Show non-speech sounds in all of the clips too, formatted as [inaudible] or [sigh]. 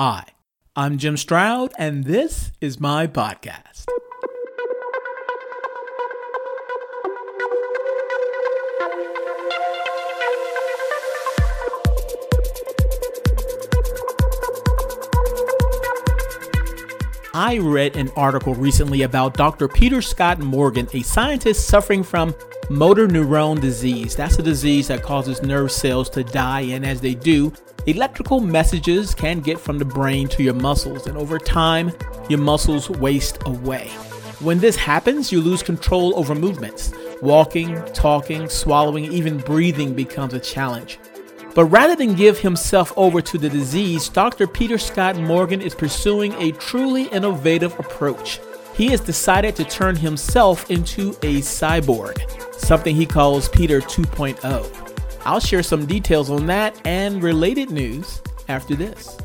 Hi, I'm Jim Stroud, and this is my podcast. I read an article recently about Dr. Peter Scott Morgan, a scientist suffering from motor neuron disease. That's a disease that causes nerve cells to die, and as they do, electrical messages can get from the brain to your muscles, and over time, your muscles waste away. When this happens, you lose control over movements. Walking, talking, swallowing, even breathing becomes a challenge. But rather than give himself over to the disease, Dr. Peter Scott Morgan is pursuing a truly innovative approach. He has decided to turn himself into a cyborg, something he calls Peter 2.0. I'll share some details on that and related news after this.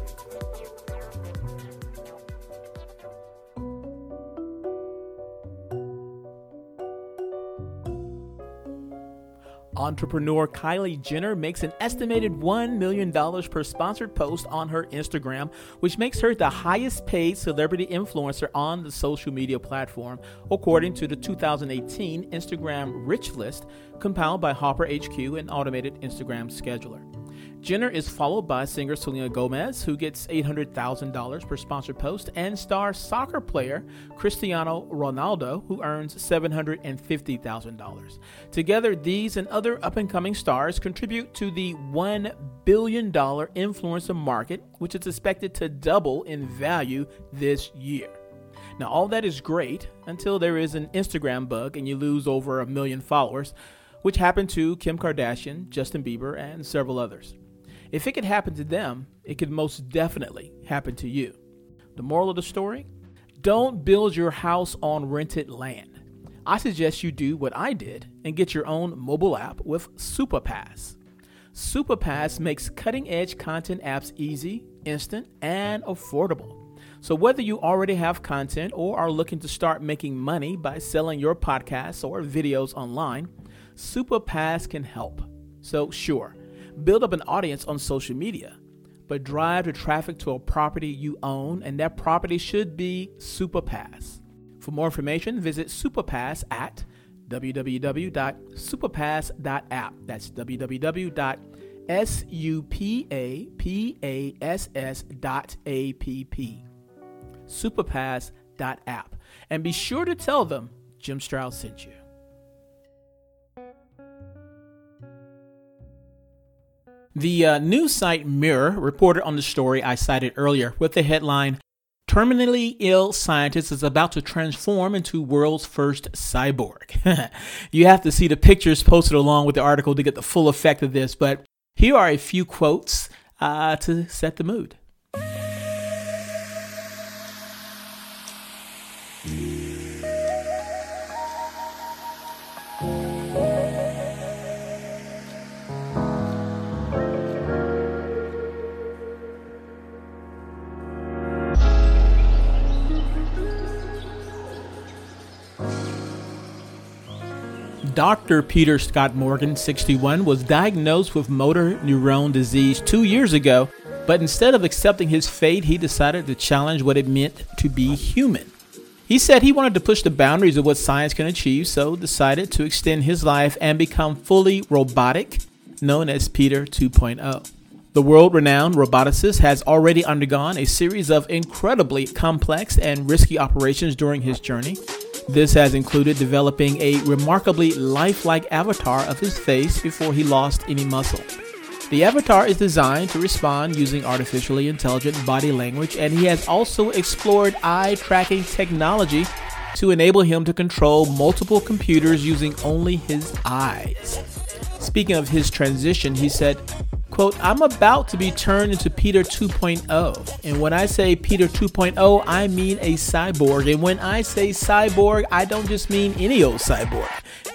Entrepreneur Kylie Jenner makes an estimated $1 million per sponsored post on her Instagram, which makes her the highest paid celebrity influencer on the social media platform, according to the 2018 Instagram Rich List compiled by Hopper HQ, an automated Instagram scheduler. Jenner is followed by singer Selena Gomez, who gets $800,000 per sponsored post, and star soccer player Cristiano Ronaldo, who earns $750,000. Together, these and other up and coming stars contribute to the $1 billion influencer market, which is expected to double in value this year. Now, all that is great until there is an Instagram bug and you lose over a million followers, which happened to Kim Kardashian, Justin Bieber, and several others. If it could happen to them, it could most definitely happen to you. The moral of the story? Don't build your house on rented land. I suggest you do what I did and get your own mobile app with SupaPass. SupaPass makes cutting edge content apps easy, instant, and affordable. So, whether you already have content or are looking to start making money by selling your podcasts or videos online, SupaPass can help. So, sure build up an audience on social media, but drive the traffic to a property you own, and that property should be Supapass. For more information, visit Supapass at www.supapass.app. That's www.supapass.app. Supapass.app. And be sure to tell them Jim Stroud sent you. The uh, news site Mirror reported on the story I cited earlier with the headline Terminally ill scientist is about to transform into world's first cyborg. [laughs] you have to see the pictures posted along with the article to get the full effect of this, but here are a few quotes uh, to set the mood. Dr. Peter Scott Morgan, 61, was diagnosed with motor neuron disease two years ago, but instead of accepting his fate, he decided to challenge what it meant to be human. He said he wanted to push the boundaries of what science can achieve, so decided to extend his life and become fully robotic, known as Peter 2.0. The world renowned roboticist has already undergone a series of incredibly complex and risky operations during his journey, this has included developing a remarkably lifelike avatar of his face before he lost any muscle. The avatar is designed to respond using artificially intelligent body language, and he has also explored eye tracking technology to enable him to control multiple computers using only his eyes. Speaking of his transition, he said, Quote, I'm about to be turned into Peter 2.0. And when I say Peter 2.0, I mean a cyborg. And when I say cyborg, I don't just mean any old cyborg.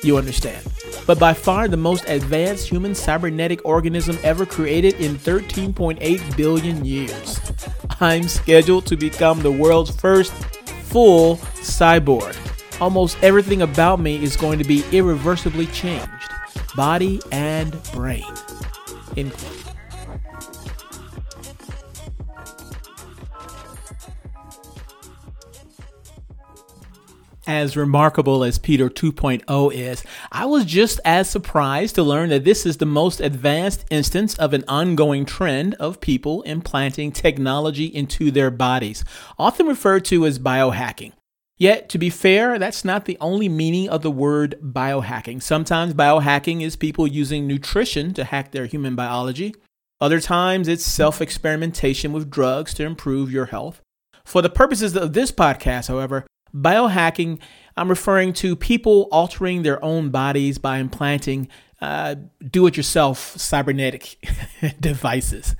You understand. But by far the most advanced human cybernetic organism ever created in 13.8 billion years. I'm scheduled to become the world's first full cyborg. Almost everything about me is going to be irreversibly changed body and brain in as remarkable as Peter 2.0 is, I was just as surprised to learn that this is the most advanced instance of an ongoing trend of people implanting technology into their bodies, often referred to as biohacking. Yet, to be fair, that's not the only meaning of the word biohacking. Sometimes biohacking is people using nutrition to hack their human biology. Other times it's self experimentation with drugs to improve your health. For the purposes of this podcast, however, biohacking, I'm referring to people altering their own bodies by implanting uh, do it yourself cybernetic [laughs] devices.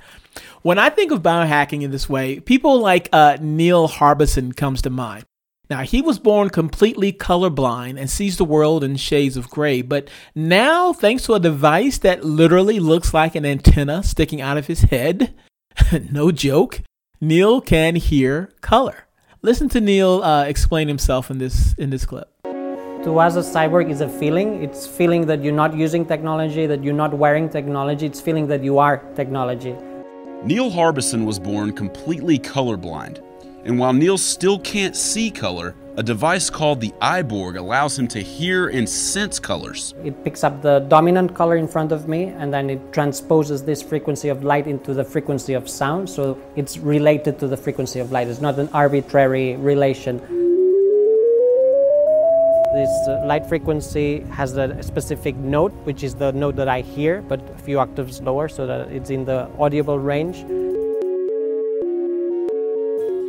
When I think of biohacking in this way, people like uh, Neil Harbisson comes to mind. Now, he was born completely colorblind and sees the world in shades of gray, but now, thanks to a device that literally looks like an antenna sticking out of his head, [laughs] no joke, Neil can hear color. Listen to Neil uh, explain himself in this in this clip. To us, a cyborg is a feeling. It's feeling that you're not using technology, that you're not wearing technology. It's feeling that you are technology. Neil Harbisson was born completely colorblind. And while Neil still can't see color, a device called the eyeborg allows him to hear and sense colors. It picks up the dominant color in front of me and then it transposes this frequency of light into the frequency of sound. So it's related to the frequency of light. It's not an arbitrary relation. This uh, light frequency has a specific note, which is the note that I hear, but a few octaves lower so that it's in the audible range.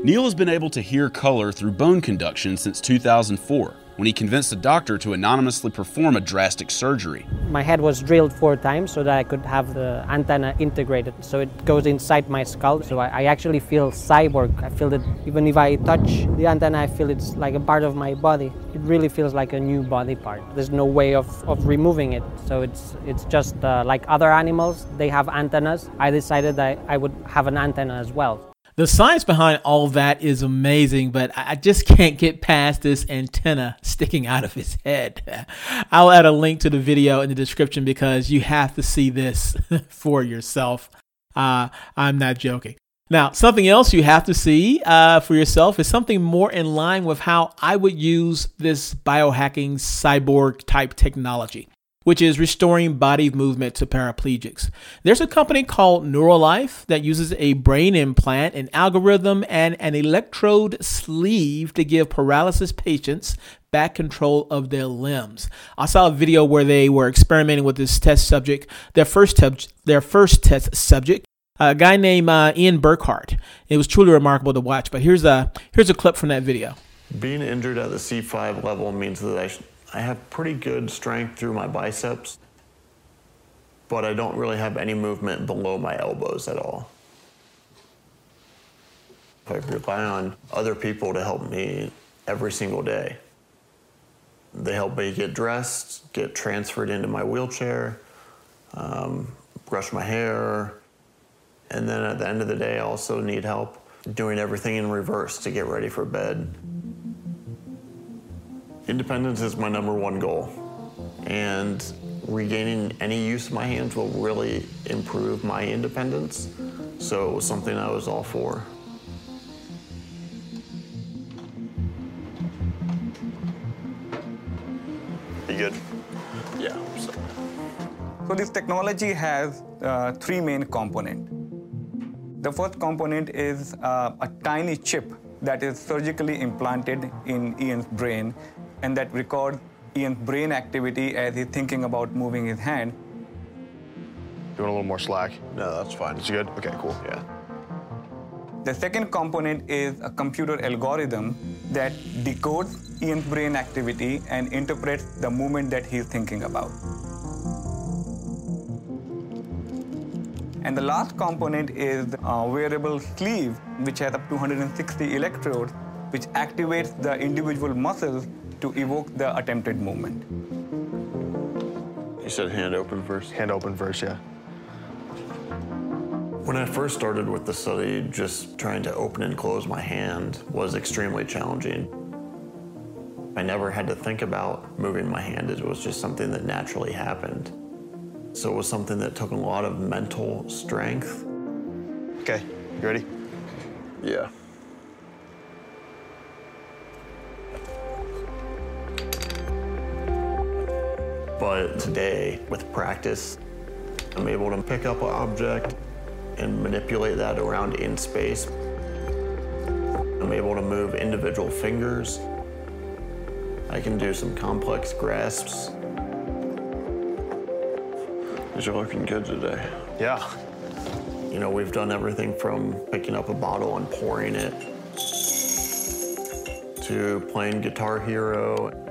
Neil has been able to hear color through bone conduction since 2004 when he convinced a doctor to anonymously perform a drastic surgery. My head was drilled four times so that I could have the antenna integrated. So it goes inside my skull. So I, I, actually feel cyborg. I feel that even if I touch the antenna, I feel it's like a part of my body. It really feels like a new body part. There's no way of, of removing it. So it's, it's just uh, like other animals, they have antennas. I decided that I would have an antenna as well. The science behind all that is amazing, but I just can't get past this antenna sticking out of his head. [laughs] I'll add a link to the video in the description because you have to see this [laughs] for yourself. Uh, I'm not joking. Now, something else you have to see uh, for yourself is something more in line with how I would use this biohacking cyborg type technology which is restoring body movement to paraplegics. There's a company called NeuroLife that uses a brain implant, an algorithm, and an electrode sleeve to give paralysis patients back control of their limbs. I saw a video where they were experimenting with this test subject, their first, te- their first test subject. A guy named uh, Ian Burkhart. It was truly remarkable to watch. But here's a here's a clip from that video. Being injured at the C5 level means that I I have pretty good strength through my biceps, but I don't really have any movement below my elbows at all. I rely on other people to help me every single day. They help me get dressed, get transferred into my wheelchair, um, brush my hair, and then at the end of the day, I also need help doing everything in reverse to get ready for bed. Independence is my number one goal. And regaining any use of my hands will really improve my independence. So it was something I was all for. You good? Yeah. So, so this technology has uh, three main components. The first component is uh, a tiny chip that is surgically implanted in Ian's brain and that record Ian's brain activity as he's thinking about moving his hand. You want a little more slack? No, that's fine. Is good? Okay, cool. Yeah. The second component is a computer algorithm that decodes Ian's brain activity and interprets the movement that he's thinking about. And the last component is a uh, wearable sleeve, which has up to 160 electrodes, which activates the individual muscles to evoke the attempted movement. You said hand open first? Hand open first, yeah. When I first started with the study, just trying to open and close my hand was extremely challenging. I never had to think about moving my hand, it was just something that naturally happened. So it was something that took a lot of mental strength. Okay, you ready? Yeah. But today, with practice, I'm able to pick up an object and manipulate that around in space. I'm able to move individual fingers. I can do some complex grasps. You're looking good today. Yeah. You know, we've done everything from picking up a bottle and pouring it to playing Guitar Hero.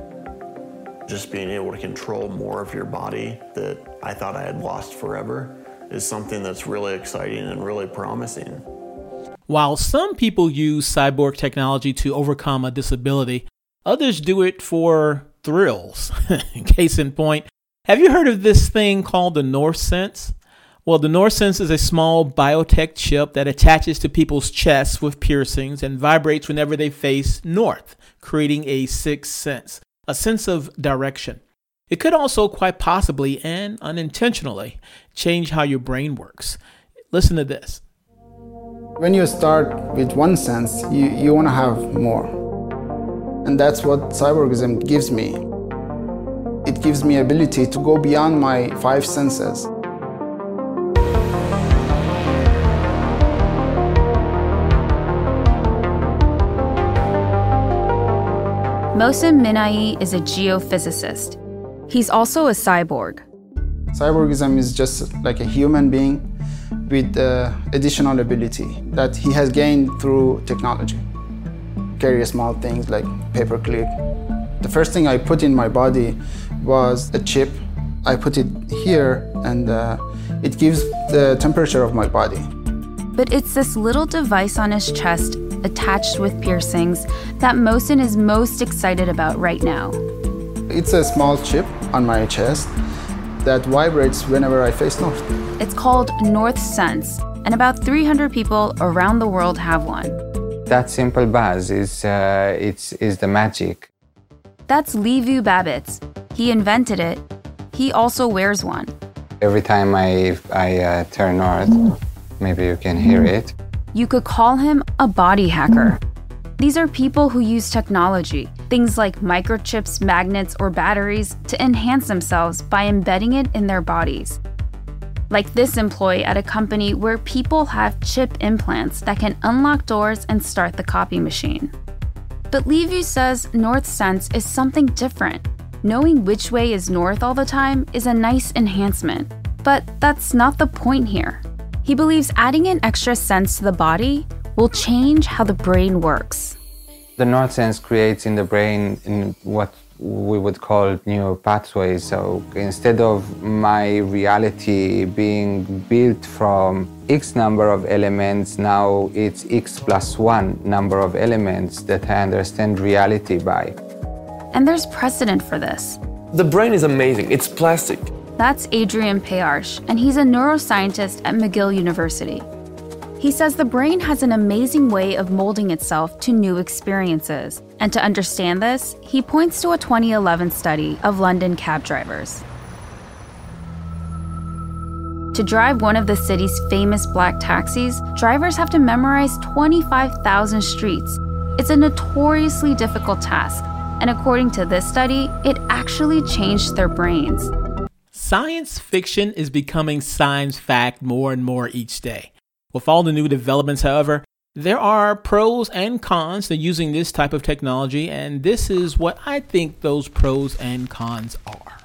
Just being able to control more of your body that I thought I had lost forever is something that's really exciting and really promising. While some people use cyborg technology to overcome a disability, others do it for thrills. [laughs] Case in point, have you heard of this thing called the North Sense? Well, the North Sense is a small biotech chip that attaches to people's chests with piercings and vibrates whenever they face north, creating a sixth sense, a sense of direction. It could also quite possibly and unintentionally change how your brain works. Listen to this. When you start with one sense, you, you want to have more. And that's what cyborgism gives me. It gives me ability to go beyond my five senses. Mohsen Minai is a geophysicist. He's also a cyborg. Cyborgism is just like a human being with uh, additional ability that he has gained through technology. Carry small things like paperclip. The first thing I put in my body was a chip. I put it here and uh, it gives the temperature of my body. But it's this little device on his chest, attached with piercings, that Mohsen is most excited about right now. It's a small chip on my chest that vibrates whenever I face north. It's called North Sense, and about 300 people around the world have one. That simple buzz is, uh, it's, is the magic. That's Liviu Babitz. He invented it. He also wears one. Every time I, I uh, turn north, maybe you can hear it. You could call him a body hacker. These are people who use technology, things like microchips, magnets, or batteries, to enhance themselves by embedding it in their bodies. Like this employee at a company where people have chip implants that can unlock doors and start the copy machine. But Liviu says North Sense is something different. Knowing which way is north all the time is a nice enhancement, but that's not the point here. He believes adding an extra sense to the body will change how the brain works. The North Sense creates in the brain in what we would call new pathways. So instead of my reality being built from X number of elements, now it's X plus one number of elements that I understand reality by. And there's precedent for this. The brain is amazing, it's plastic. That's Adrian Payarsh, and he's a neuroscientist at McGill University. He says the brain has an amazing way of molding itself to new experiences. And to understand this, he points to a 2011 study of London cab drivers. To drive one of the city's famous black taxis, drivers have to memorize 25,000 streets. It's a notoriously difficult task, and according to this study, it actually changed their brains. Science fiction is becoming science fact more and more each day. With all the new developments, however, there are pros and cons to using this type of technology, and this is what I think those pros and cons are.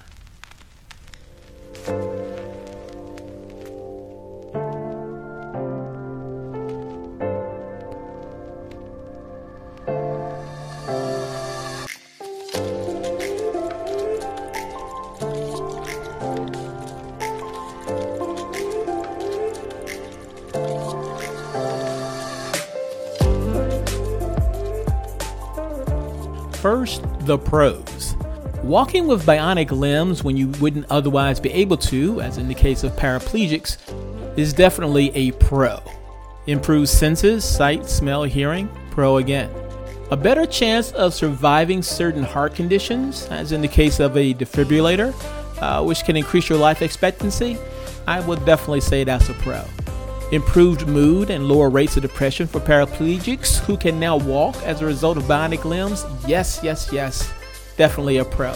First, the pros. Walking with bionic limbs when you wouldn't otherwise be able to, as in the case of paraplegics, is definitely a pro. Improves senses, sight, smell, hearing, pro again. A better chance of surviving certain heart conditions, as in the case of a defibrillator, uh, which can increase your life expectancy, I would definitely say that's a pro improved mood and lower rates of depression for paraplegics who can now walk as a result of bionic limbs. Yes, yes, yes, definitely a pro.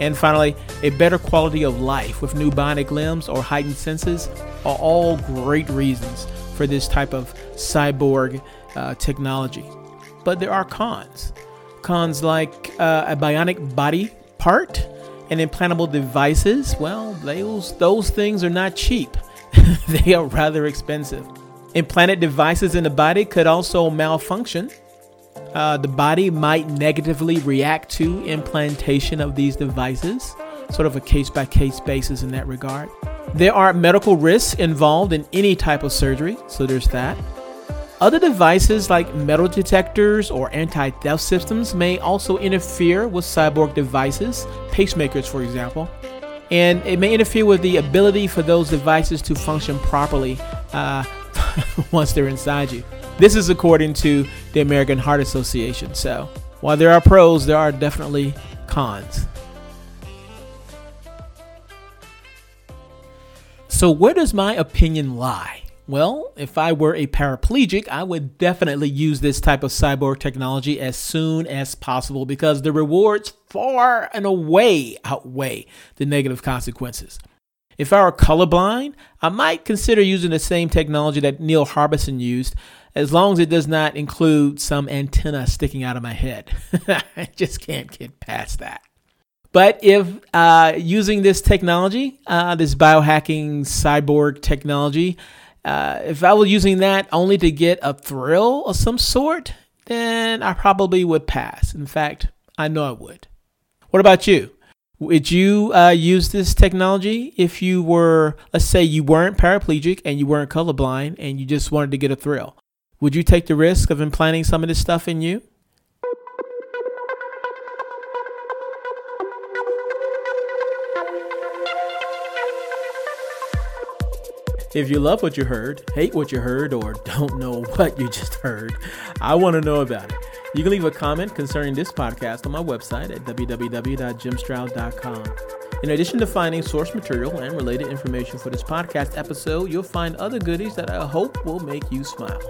And finally, a better quality of life with new bionic limbs or heightened senses are all great reasons for this type of cyborg uh, technology. But there are cons. Cons like uh, a bionic body part and implantable devices. Well, those, those things are not cheap, [laughs] they are rather expensive. Implanted devices in the body could also malfunction. Uh, the body might negatively react to implantation of these devices, sort of a case by case basis in that regard. There are medical risks involved in any type of surgery, so there's that. Other devices like metal detectors or anti theft systems may also interfere with cyborg devices, pacemakers, for example, and it may interfere with the ability for those devices to function properly uh, [laughs] once they're inside you. This is according to the American Heart Association. So, while there are pros, there are definitely cons. So, where does my opinion lie? Well, if I were a paraplegic, I would definitely use this type of cyborg technology as soon as possible because the rewards far and away outweigh the negative consequences. If I were colorblind, I might consider using the same technology that Neil Harbisson used, as long as it does not include some antenna sticking out of my head. [laughs] I just can't get past that. But if uh, using this technology, uh, this biohacking cyborg technology, uh, if I was using that only to get a thrill of some sort, then I probably would pass. In fact, I know I would. What about you? Would you uh, use this technology if you were, let's say, you weren't paraplegic and you weren't colorblind and you just wanted to get a thrill? Would you take the risk of implanting some of this stuff in you? If you love what you heard, hate what you heard, or don't know [laughs] what you just heard, I want to know about it. You can leave a comment concerning this podcast on my website at www.jimstroud.com. In addition to finding source material and related information for this podcast episode, you'll find other goodies that I hope will make you smile.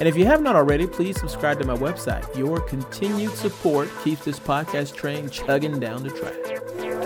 And if you have not already, please subscribe to my website. Your continued support keeps this podcast train chugging down the track.